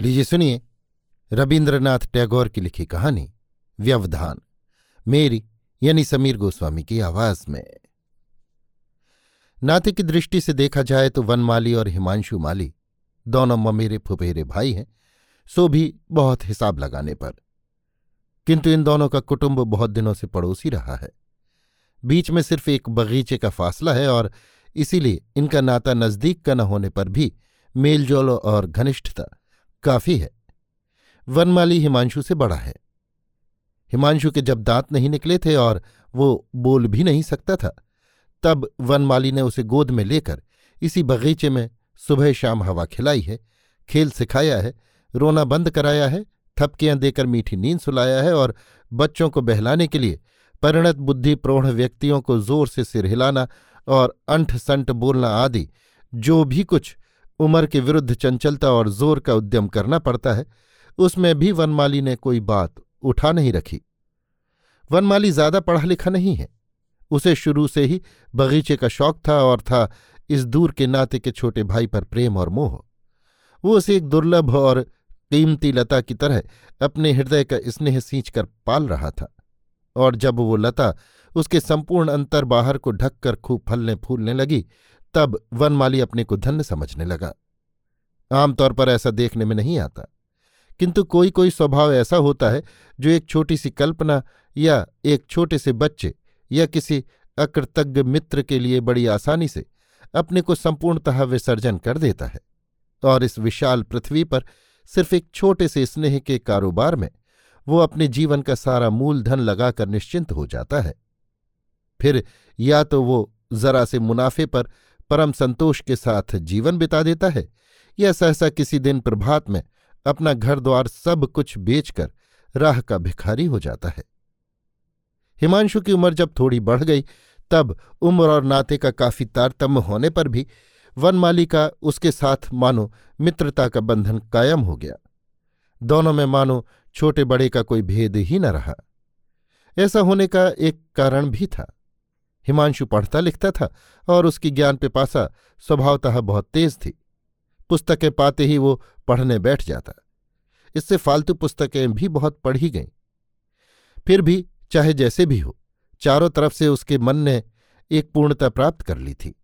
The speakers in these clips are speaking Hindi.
लीजिए सुनिए रविन्द्रनाथ टैगोर की लिखी कहानी, व्यवधान, मेरी यानी समीर गोस्वामी की आवाज़ में। नाते की दृष्टि से देखा जाए तो वनमाली और हिमांशु माली दोनों ममेरे फुपेरे भाई हैं, सो भी बहुत हिसाब लगाने पर। किंतु इन दोनों का कुटुंब बहुत दिनों से पड़ोसी रहा है। बीच में सिर्फ़ एक बगीचे का फासला है और इसीलिए इनका नाता नज़दीक का न होने पर भी मेलजोल और घनिष्ठता काफ़ी है। वनमाली हिमांशु से बड़ा है। हिमांशु के जब दांत नहीं निकले थे और वो बोल भी नहीं सकता था, तब वनमाली ने उसे गोद में लेकर इसी बगीचे में सुबह शाम हवा खिलाई है, खेल सिखाया है, रोना बंद कराया है, थपकियाँ देकर मीठी नींद सुलाया है और बच्चों को बहलाने के लिए परिणत बुद्धि प्रौढ़ व्यक्तियों को ज़ोर से सिर हिलाना और अंठ संठ बोलना आदि, जो भी कुछ उम्र के विरुद्ध चंचलता और ज़ोर का उद्यम करना पड़ता है। उसमें भी वनमाली ने कोई बात उठा नहीं रखी। वनमाली ज़्यादा पढ़ा लिखा नहीं है। उसे शुरू से ही बगीचे का शौक था और था इस दूर के नाते के छोटे भाई पर प्रेम और मोह। वो उसे एक दुर्लभ और कीमती लता की तरह अपने हृदय का स्नेह सींच कर पाल रहा था। और जब वो लता उसके संपूर्ण अंतर बाहर को ढककर खूब फलने फूलने लगी तब वनमाली अपने को धन्य समझने लगा। आमतौर पर ऐसा देखने में नहीं आता। किंतु कोई कोई स्वभाव ऐसा होता है जो एक छोटी सी कल्पना या एक छोटे से बच्चे या किसी अकृतज्ञ मित्र के लिए बड़ी आसानी से अपने को संपूर्णतः विसर्जन कर देता है। और इस विशाल पृथ्वी पर सिर्फ़ एक छोटे से स्नेह के कारोबार में वो अपने जीवन का सारा मूलधन लगाकर निश्चिंत हो जाता है। फिर या तो वो जरा से मुनाफे पर परम संतोष के साथ जीवन बिता देता है। या सहसा किसी दिन प्रभात में अपना घर द्वार सब कुछ बेचकर राह का भिखारी हो जाता है। हिमांशु की उम्र जब थोड़ी बढ़ गई, तब उम्र और नाते का काफ़ी तारतम्य होने पर भी वनमाली का उसके साथ मानो मित्रता का बंधन कायम हो गया। दोनों में मानो छोटे बड़े का कोई भेद ही न रहा। ऐसा होने का एक कारण भी था। हिमांशु पढ़ता लिखता था और उसकी ज्ञान पिपासा स्वभावतः बहुत तेज थी। पुस्तकें पाते ही वो पढ़ने बैठ जाता। इससे फालतू पुस्तकें भी बहुत पढ़ी गईं। फिर भी चाहे जैसे भी हो, चारों तरफ़ से उसके मन ने एक पूर्णता प्राप्त कर ली थी।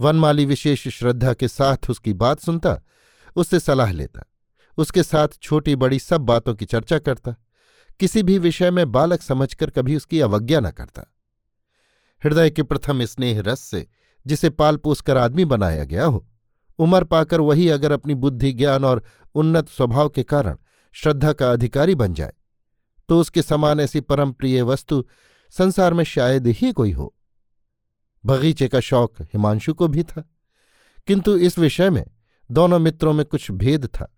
वनमाली विशेष श्रद्धा के साथ उसकी बात सुनता, उससे सलाह लेता, उसके साथ छोटी बड़ी सब बातों की चर्चा करता, किसी भी विषय में बालक समझकर कभी उसकी अवज्ञा न करता। हृदय के प्रथम स्नेह रस से, जिसे पाल पोस कर आदमी बनाया गया हो। उम्र पाकर वही अगर अपनी बुद्धि, ज्ञान और उन्नत स्वभाव के कारण श्रद्धा का अधिकारी बन जाए तो उसके समान ऐसी परम प्रिय वस्तु संसार में शायद ही कोई हो। बगीचे का शौक हिमांशु को भी था, किंतु इस विषय में दोनों मित्रों में कुछ भेद था।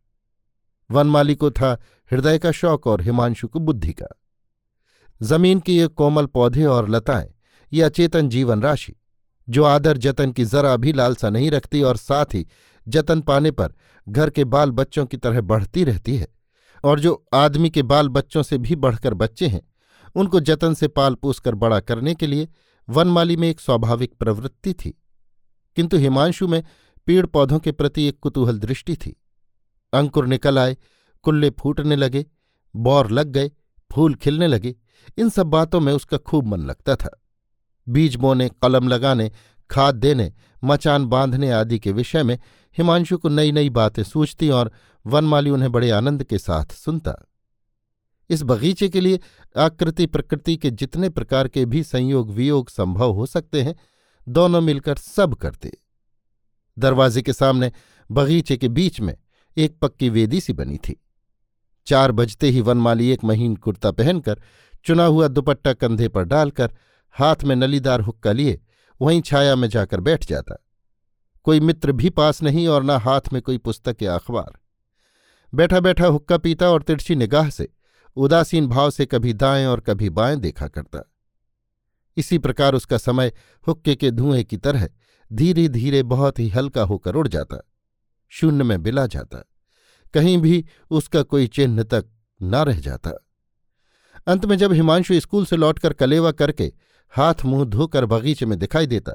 वनमाली को था हृदय का शौक और हिमांशु को बुद्धि का। ज़मीन के ये कोमल पौधे और लताएँ ये अचेतन जीवन राशि, जो आदर जतन की जरा भी लालसा नहीं रखती और साथ ही जतन पाने पर घर के बाल बच्चों की तरह बढ़ती रहती है, और जो आदमी के बाल बच्चों से भी बढ़कर बच्चे हैं, उनको जतन से पाल पूस कर बड़ा करने के लिए वनमाली में एक स्वाभाविक प्रवृत्ति थी। किंतु हिमांशु में पेड़ पौधों के प्रति एक कुतूहल दृष्टि थी। अंकुर निकल आए, कुल्ले फूटने लगे, बौर लग गए, फूल खिलने लगे, इन सब बातों में उसका खूब मन लगता था। बीज बोने, कलम लगाने, खाद देने, मचान बांधने आदि के विषय में हिमांशु को नई नई बातें सूझती और वनमाली उन्हें बड़े आनंद के साथ सुनता। इस बगीचे के लिए आकृति प्रकृति के जितने प्रकार के भी संयोग वियोग संभव हो सकते हैं, दोनों मिलकर सब करते। दरवाजे के सामने बगीचे के बीच में एक पक्की वेदी सी बनी थी। चार बजते ही वनमाली एक महीन कुर्ता पहनकर चुना हुआ दुपट्टा कंधे पर डालकर हाथ में नलीदार हुक्का लिए, वहीं छाया में जाकर बैठ जाता। कोई मित्र भी पास नहीं और न हाथ में कोई पुस्तक या अखबार। बैठा बैठा हुक्का पीता और तिरछी निगाह से, उदासीन भाव से कभी दाएँ और कभी बाएँ देखा करता। इसी प्रकार उसका समय हुक्के के धुएँ की तरह धीरे धीरे बहुत ही हल्का होकर उड़ जाता, शून्य में बिला जाता। कहीं भी उसका कोई चिन्ह तक न रह जाता। अंत में जब हिमांशु स्कूल से लौटकर कलेवा करके हाथ मुँह धोकर बगीचे में दिखाई देता,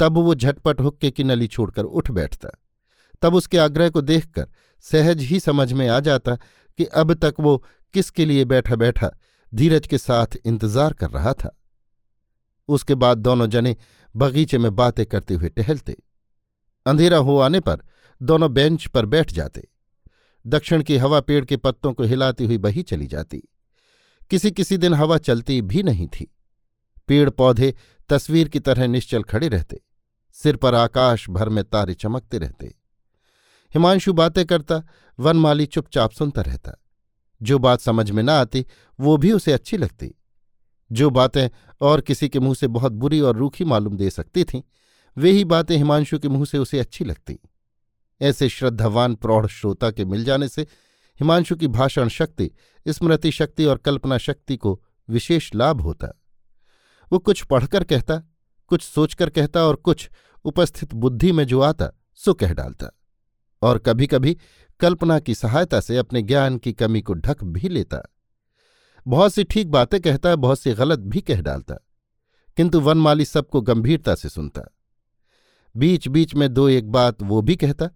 तब वो झटपट हुक्के की नली छोड़कर उठ बैठता। तब उसके आग्रह को देखकर सहज ही समझ में आ जाता कि अब तक वो किसके लिए बैठा बैठा धीरज के साथ इंतज़ार कर रहा था। उसके बाद दोनों जने बगीचे में बातें करते हुए टहलते। अंधेरा हो आने पर दोनों बेंच पर बैठ जाते। दक्षिण की हवा पेड़ के पत्तों को हिलाती हुई बही चली जाती। किसी किसी दिन हवा चलती भी नहीं थी। पेड़ पौधे तस्वीर की तरह निश्चल खड़े रहते, सिर पर आकाश भर में तारे चमकते रहते। हिमांशु बातें करता, वनमाली चुपचाप सुनता रहता। जो बात समझ में न आती, वो भी उसे अच्छी लगती। जो बातें और किसी के मुँह से बहुत बुरी और रूखी मालूम दे सकती थीं, वे ही बातें हिमांशु के मुँह से उसे अच्छी लगती। ऐसे श्रद्धावान प्रौढ़ श्रोता के मिल जाने से हिमांशु की भाषण शक्ति, स्मृति शक्ति और कल्पना शक्ति को विशेष लाभ होता। वो कुछ पढ़कर कहता, कुछ सोचकर कहता और कुछ उपस्थित बुद्धि में जो आता, सो कह डालता। और कभी कभी कल्पना की सहायता से अपने ज्ञान की कमी को ढक भी लेता। बहुत सी ठीक बातें कहता, बहुत सी गलत भी कह डालता, किंतु वनमाली सबको गंभीरता से सुनता। बीच बीच में दो एक बात वो भी कहता,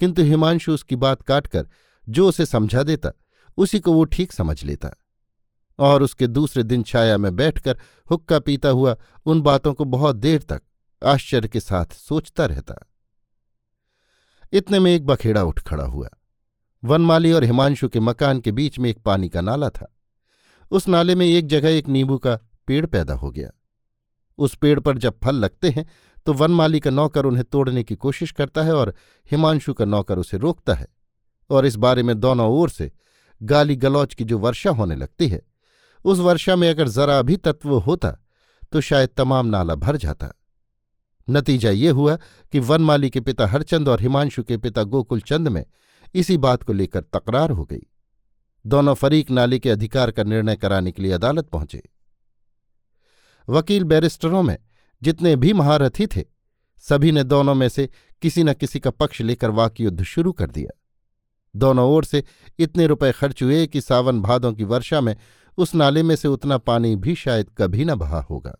किंतु हिमांशु उसकी बात काटकर जो उसे समझा देता, उसी को वो ठीक समझ लेता। और उसके दूसरे दिन छाया में बैठकर हुक्का पीता हुआ उन बातों को बहुत देर तक आश्चर्य के साथ सोचता रहता। इतने में एक बखेड़ा उठ खड़ा हुआ। वनमाली और हिमांशु के मकान के बीच में एक पानी का नाला था। उस नाले में एक जगह एक नींबू का पेड़ पैदा हो गया। उस पेड़ पर जब फल लगते हैं तो वनमाली का नौकर उन्हें तोड़ने की कोशिश करता है और हिमांशु का नौकर उसे रोकता है। और इस बारे में दोनों ओर से गाली गलौच की जो वर्षा होने लगती है, उस वर्षा में अगर जरा भी तत्व होता तो शायद तमाम नाला भर जाता। नतीजा ये हुआ कि वनमाली के पिता हरचंद और हिमांशु के पिता गोकुल चंद में इसी बात को लेकर तकरार हो गई। दोनों फरीक नाले के अधिकार का निर्णय कराने के लिए अदालत पहुँचे। वकील बैरिस्टरों में जितने भी महारथी थे, सभी ने दोनों में से किसी न किसी का पक्ष लेकर वाक युद्ध शुरू कर दिया। दोनों ओर से इतने रुपए खर्च हुए कि सावन भादों की वर्षा में उस नाले में से उतना पानी भी शायद कभी न बहा होगा।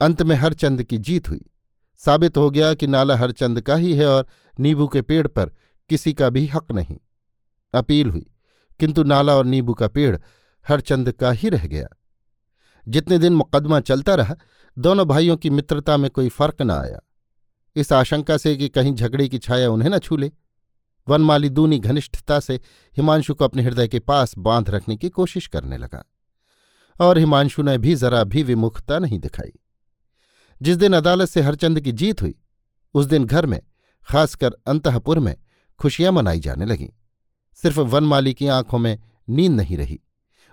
अंत में हरचंद की जीत हुई। साबित हो गया कि नाला हरचंद का ही है और नींबू के पेड़ पर किसी का भी हक नहीं। अपील हुई, किंतु नाला और नींबू का पेड़ हरचंद का ही रह गया। जितने दिन मुकदमा चलता रहा, दोनों भाइयों की मित्रता में कोई फ़र्क न आया। इस आशंका से कि कहीं झगड़े की छाया उन्हें न छूले वनमाली दूनी घनिष्ठता से हिमांशु को अपने हृदय के पास बाँध रखने की कोशिश करने लगा। और हिमांशु ने भी जरा भी विमुखता नहीं दिखाई। जिस दिन अदालत से हरचंद की जीत हुई, उस दिन घर में, खासकर अंतपुर में, खुशियाँ मनाई जाने लगीं। सिर्फ़ वनमाली की आँखों में नींद नहीं रही।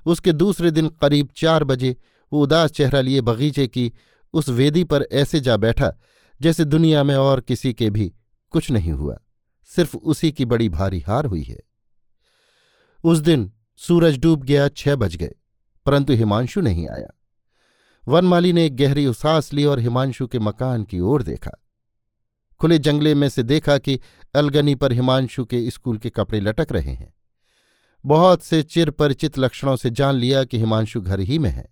उसके दूसरे दिन करीब चार बजे वो उदास चेहरा लिए बगीचे की उस वेदी पर ऐसे जा बैठा, जैसे दुनिया में और किसी के भी कुछ नहीं हुआ। सिर्फ़ उसी की बड़ी भारी हार हुई है। उस दिन सूरज डूब गया, छह बज गए, परंतु हिमांशु नहीं आया। वनमाली ने एक गहरी उसास ली और हिमांशु के मकान की ओर देखा। खुले जंगले में से देखा कि अलगनी पर हिमांशु के स्कूल के कपड़े लटक रहे हैं। बहुत से चिर परिचित लक्षणों से जान लिया कि हिमांशु घर ही में है।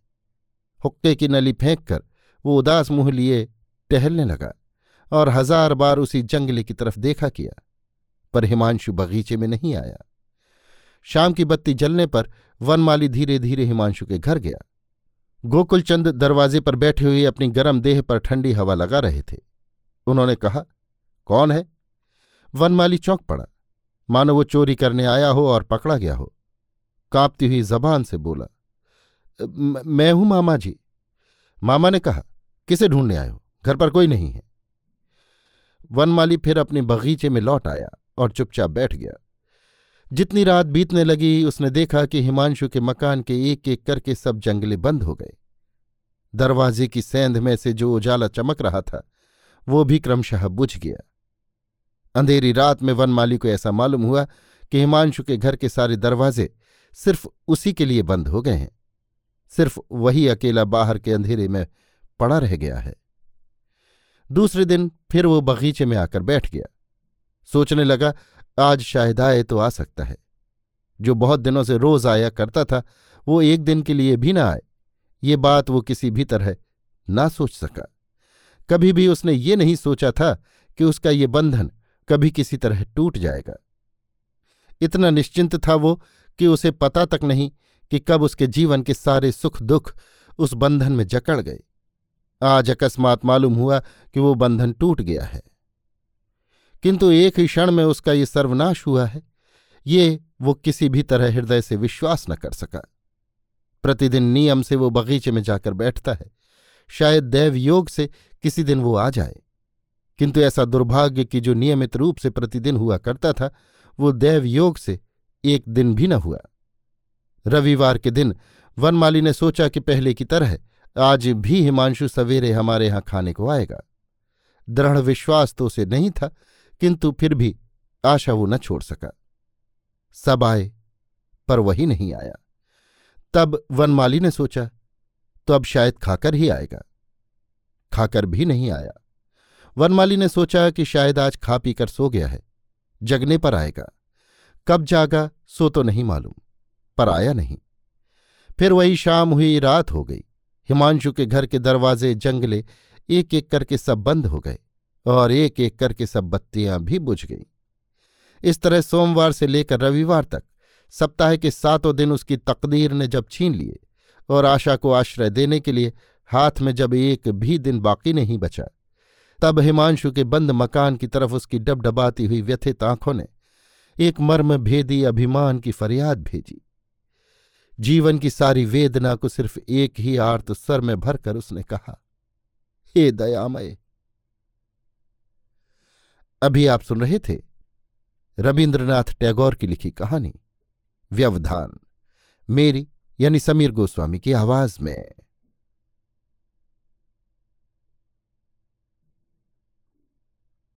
हुक्के की नली फेंक कर वो उदास मुँह लिए टहलने लगा और हज़ार बार उसी जंगले की तरफ़ देखा किया। पर हिमांशु बगीचे में नहीं आया। शाम की बत्ती जलने पर वनमाली धीरे धीरे हिमांशु के घर गया। गोकुलचंद दरवाजे पर बैठे हुए अपनी गर्म देह पर ठंडी हवा लगा रहे थे। उन्होंने कहा, कौन है? वनमाली चौंक पड़ा। मानो वो चोरी करने आया हो और पकड़ा गया हो। कांपती हुई जबान से बोला मैं हूँ मामा जी। मामा ने कहा, किसे ढूँढने आए हो? घर पर कोई नहीं है। वनमाली फिर अपने बगीचे में लौट आया। और चुपचाप बैठ गया। जितनी रात बीतने लगी, उसने देखा कि हिमांशु के मकान के एक एक करके सब जंगले बंद हो गए। दरवाजे की सेंध में से जो उजाला चमक रहा था, वो भी क्रमशः बुझ गया। अंधेरी रात में वनमाली को ऐसा मालूम हुआ कि हिमांशु के घर के सारे दरवाजे सिर्फ़ उसी के लिए बंद हो गए हैं। सिर्फ़ वही अकेला बाहर के अंधेरे में पड़ा रह गया है। दूसरे दिन फिर वो बगीचे में आकर बैठ गया। सोचने लगा, आज शायद आए तो आ सकता है। जो बहुत दिनों से रोज आया करता था, वो एक दिन के लिए भी ना आए। ये बात वो किसी भी तरह ना सोच सका। कभी भी उसने ये नहीं सोचा था कि उसका ये बंधन कभी किसी तरह टूट जाएगा। इतना निश्चिंत था वो कि उसे पता तक नहीं कि कब उसके जीवन के सारे सुख दुख उस बंधन में जकड़ गए। आज अकस्मात मालूम हुआ कि वो बंधन टूट गया है। किंतु एक ही क्षण में उसका ये सर्वनाश हुआ है। ये वो किसी भी तरह हृदय से विश्वास न कर सका। प्रतिदिन नियम से वो बगीचे में जाकर बैठता है। शायद दैव योग से किसी दिन वो आ जाए। किंतु ऐसा दुर्भाग्य कि जो नियमित रूप से प्रतिदिन हुआ करता था, वो दैव योग से एक दिन भी न हुआ। रविवार के दिन वनमाली ने सोचा कि पहले की तरह आज भी हिमांशु सवेरे हमारे यहाँ खाने को आएगा। दृढ़ विश्वास तो उसे नहीं था किंतु फिर भी आशा वो न छोड़ सका। सब आए, पर वही नहीं आया। तब वनमाली ने सोचा तो अब शायद खाकर ही आएगा। खाकर भी नहीं आया। वनमाली ने सोचा कि शायद आज खा पीकर सो गया है, जगने पर आएगा। कब जागा, सो तो नहीं मालूम, पर आया नहीं। फिर वही शाम हुई, रात हो गई। हिमांशु के घर के दरवाजे, जंगले एक एक करके सब बंद हो गए। और एक एक करके सब बत्तियाँ भी बुझ गईं। इस तरह सोमवार से लेकर रविवार तक सप्ताह के सातों दिन उसकी तकदीर ने जब छीन लिए और आशा को आश्रय देने के लिए हाथ में जब एक भी दिन बाकी नहीं बचा, तब हिमांशु के बंद मकान की तरफ़ उसकी डबडबाती हुई व्यथित आँखों ने एक मर्म भेदी अभिमान की फरियाद भेजी। जीवन की सारी वेदना को सिर्फ़ एक ही आर्त स्वर में भरकर उसने कहा, हे दयामय अभी आप सुन रहे थे रविन्द्रनाथ टैगोर की लिखी कहानी, व्यवधान। मेरी यानी समीर गोस्वामी की आवाज़ में।